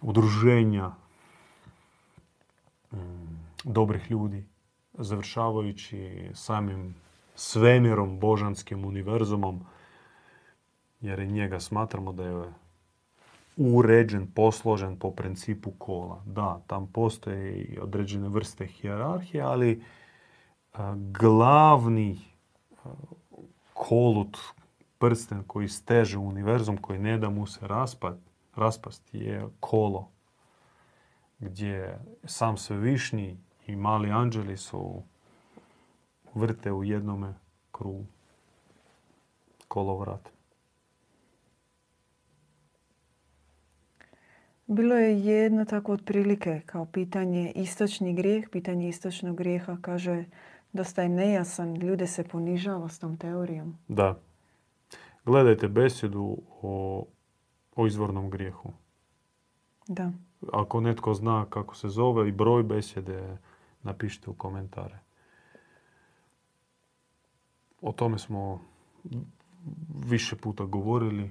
udruženja mm, dobrih ljudi, završavajući samim svemirom, božanskim univerzumom, jer i njega smatramo da je uređen, posložen po principu kola. Da, tam postoje i određene vrste hijerarhije, ali glavni kolut, prsten koji steže univerzum, koji ne da mu se raspad, raspast je kolo, gdje sam svevišnji i mali anđeli su vrte u jednome krugu kolovrat. Bilo je jedno tako otprilike kao pitanje istočni grijeh, pitanje istočnog grijeha kaže dosta je nejasan, ljude se ponižava s tom teorijom. Da. Gledajte besjedu o, o izvornom grijehu. Da. Ako netko zna kako se zove i broj besjede, napišite u komentare. O tome smo više puta govorili.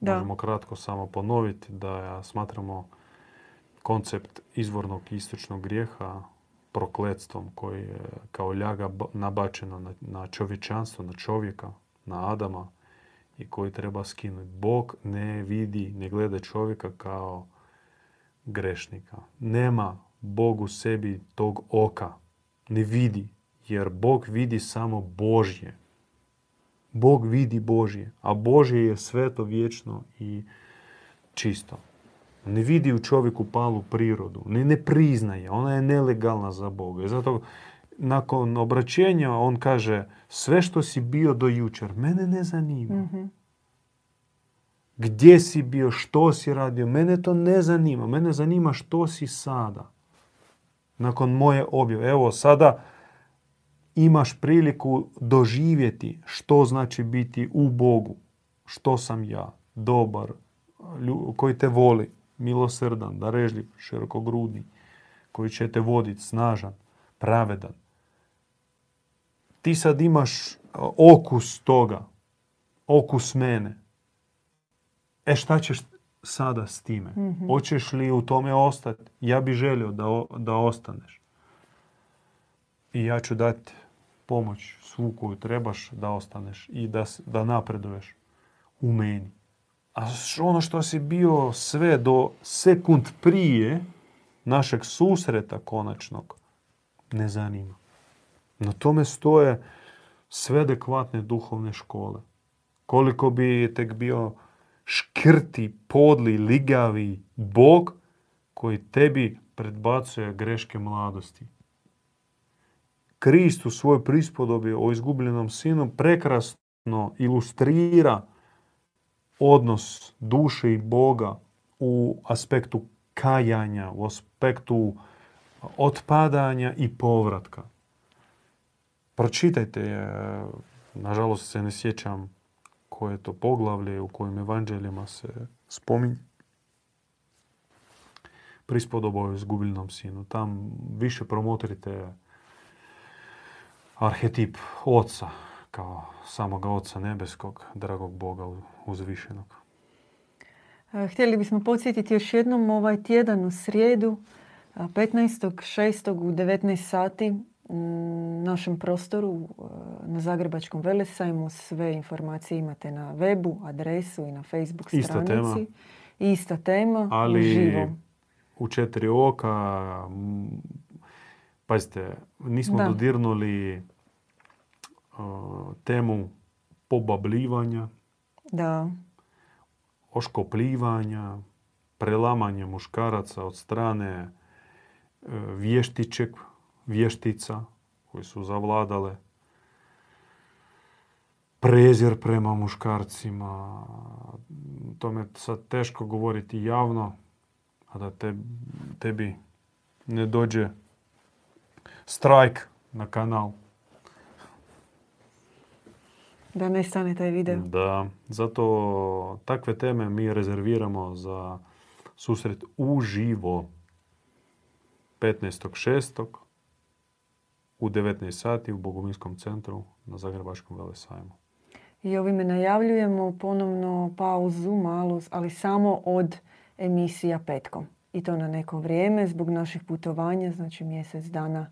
Da. Možemo kratko samo ponoviti da smatramo koncept izvornog istočnog grijeha prokletstvom koji je kao ljaga nabačeno na, na čovječanstvo, na čovjeka, na Adama i koji treba skinuti. Bog ne vidi, ne gleda čovjeka kao grešnika. Nema Bog u sebi tog oka. Ne vidi. Jer Bog vidi samo Božje. Bog vidi Božje. A Božje je sveto, vječno i čisto. Ne vidi u čovjeku palu prirodu. Ne, ne priznaje. Ona je nelegalna za Boga. I zato nakon obraćenja on kaže sve što si bio do jučer, mene ne zanima. mm Gdje si bio, što si radio, mene to ne zanima. Mene zanima što si sada. Nakon moje objave. Evo sada imaš priliku doživjeti što znači biti u Bogu. Što sam ja, dobar, koji te voli, milosrdan, darežljiv, širokogrudni, koji će te voditi, snažan, pravedan. Ti sad imaš okus toga, okus mene. E šta ćeš sada s time? mm Hoćeš li u tome ostati? Ja bi želio da, da ostaneš. I ja ću dati pomoć svu koju trebaš da ostaneš i da, da napreduješ u meni. A ono što si bio sve do sekund prije našeg susreta konačnog ne zanima. Na tome stoje sve adekvatne duhovne škole. Koliko bi tek bio škrti, podli, ligavi Bog koji tebi predbacuje greške mladosti. Krist u svojoj prispodobi o izgubljenom sinu prekrasno ilustrira odnos duše i Boga u aspektu kajanja, u aspektu otpadanja i povratka. Pročitajte, e, nažalost se ne sjećam koje je to poglavlje u kojim evanđeljima se spominje. Prispodoba o izgubljenom sinu. Tam više promotrite arhetip oca kao samoga oca nebeskog, dragog Boga uzvišenog. E, htjeli bismo podsjetiti još jednom ovaj tjedan u srijedu 15.6. u 19 sati u našem prostoru e, na Zagrebačkom velesajmu. Sve informacije imate na webu, adresu i na Facebook stranici. Ista tema. Ista tema, Ali uživo. u četiri oka, pazite, nismo dodirnuli temu pobabljivanja, da. oškopljivanja, prelamanje muškaraca od strane e, vještiček, vještica koji su zavladale, prezir prema muškarcima. To me sad teško govoriti javno, a da te, tebi ne dođe strajk na kanal da ne stane taj video. Da, zato takve teme mi rezerviramo za susret uživo 15.6. u 19 sati u Boguminskom centru na Zagrebačkom velesajmu. I ovime najavljujemo ponovno pauzu malu, ali samo od emisija petkom. I to na neko vrijeme zbog naših putovanja, znači mjesec dana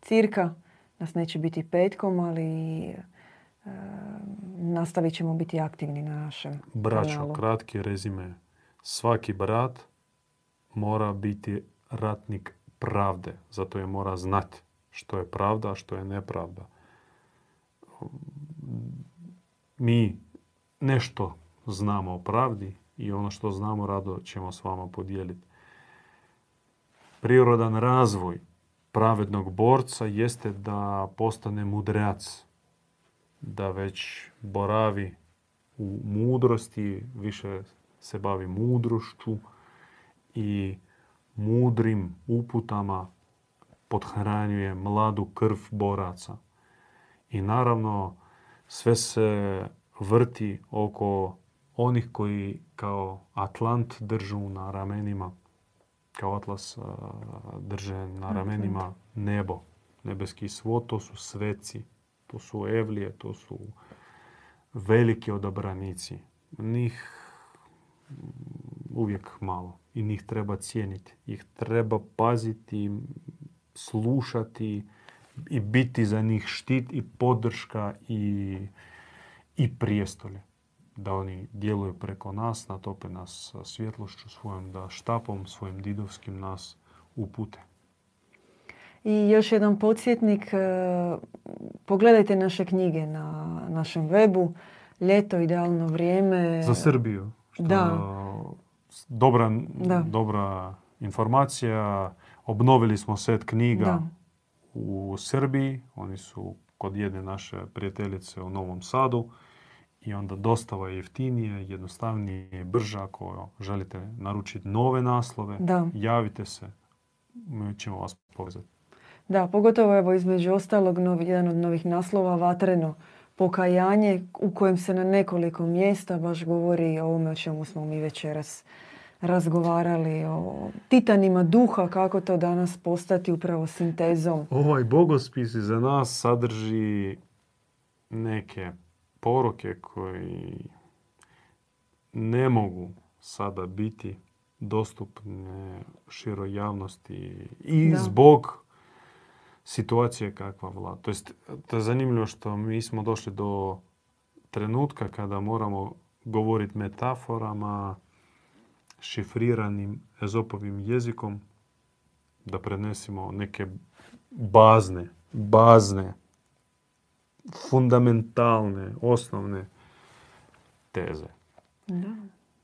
cirka. Nas neće biti petkom, ali nastavit ćemo biti aktivni na našem Braćo, kanalu. kratki rezime. Svaki brat mora biti ratnik pravde. Zato je mora znati što je pravda, a što je nepravda. Mi nešto znamo o pravdi i ono što znamo rado ćemo s vama podijeliti. Prirodan razvoj pravednog borca jeste da postane mudreac, da već boravi u mudrosti, više se bavi mudrošću i mudrim uputama podhranjuje mladu krv boraca. I naravno sve se vrti oko onih koji kao Atlant držu na ramenima, kao Atlas drže na ramenima nebo, nebeski svod, to su sveci, to su evlije, to su veliki odabranici. Njih uvijek malo i njih treba cijeniti. Ih treba paziti, slušati i biti za njih štit i podrška i, i prijestolje. Da oni djeluju preko nas, natope nas svjetlošću svojom, da štapom svojim didovskim nas upute. I još jedan podsjetnik, e, pogledajte naše knjige na našem webu. Ljeto, idealno vrijeme. Za Srbiju. Što Da. Dobra, Da. dobra informacija. Obnovili smo set knjiga Da. u Srbiji. Oni su kod jedne naše prijateljice u Novom Sadu. I onda dostava je jeftinije, jednostavnije, brža. Ako želite naručiti nove naslove, Da. javite se. Mi ćemo vas povezati. Da, pogotovo evo između ostalog novi, jedan od novih naslova Vatreno pokajanje u kojem se na nekoliko mjesta baš govori o ovome o čemu smo mi večeras razgovarali, o titanima duha, kako to danas postati upravo sintezom. Ovaj bogospis za nas sadrži neke poruke koji ne mogu sada biti dostupne široj javnosti i Da. zbog situacije kakva vlada. To jest, to je zanimljivo što mi smo došli do trenutka kada moramo govoriti metaforama, šifriranim ezopovim jezikom, da prenesimo neke bazne, bazne, fundamentalne, osnovne teze. Da.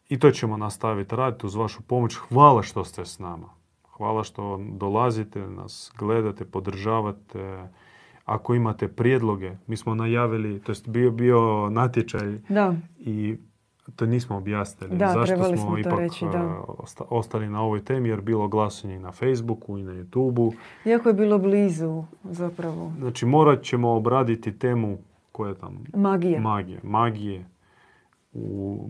I to ćemo nastaviti raditi uz vašu pomoć. Hvala što ste s nama. Hvala što dolazite, nas gledate, podržavate. Ako imate prijedloge, mi smo najavili, to jest bio bio natječaj Da, i to nismo objasnili. Da, Zašto smo smo ipak reći, da. a, osta- ostali na ovoj temi jer bilo glasanje i na Facebooku i na YouTubeu. iako je bilo blizu zapravo Znači morat ćemo obraditi temu koja je tam magija. magije, magije u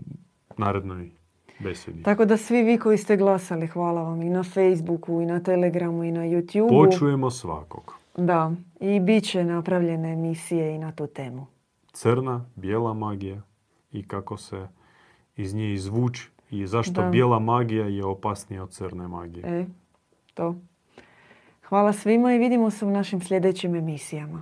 narednoj besedi. Tako da svi vi koji ste glasali, hvala vam i na Facebooku, i na Telegramu, i na YouTubeu. Počujemo svakog. Da, i bit će napravljene emisije i na tu temu. Crna, bijela magija i kako se iz nje izvući i zašto Da. bijela magija je opasnija od crne magije. E, to. Hvala svima i vidimo se u našim sljedećim emisijama.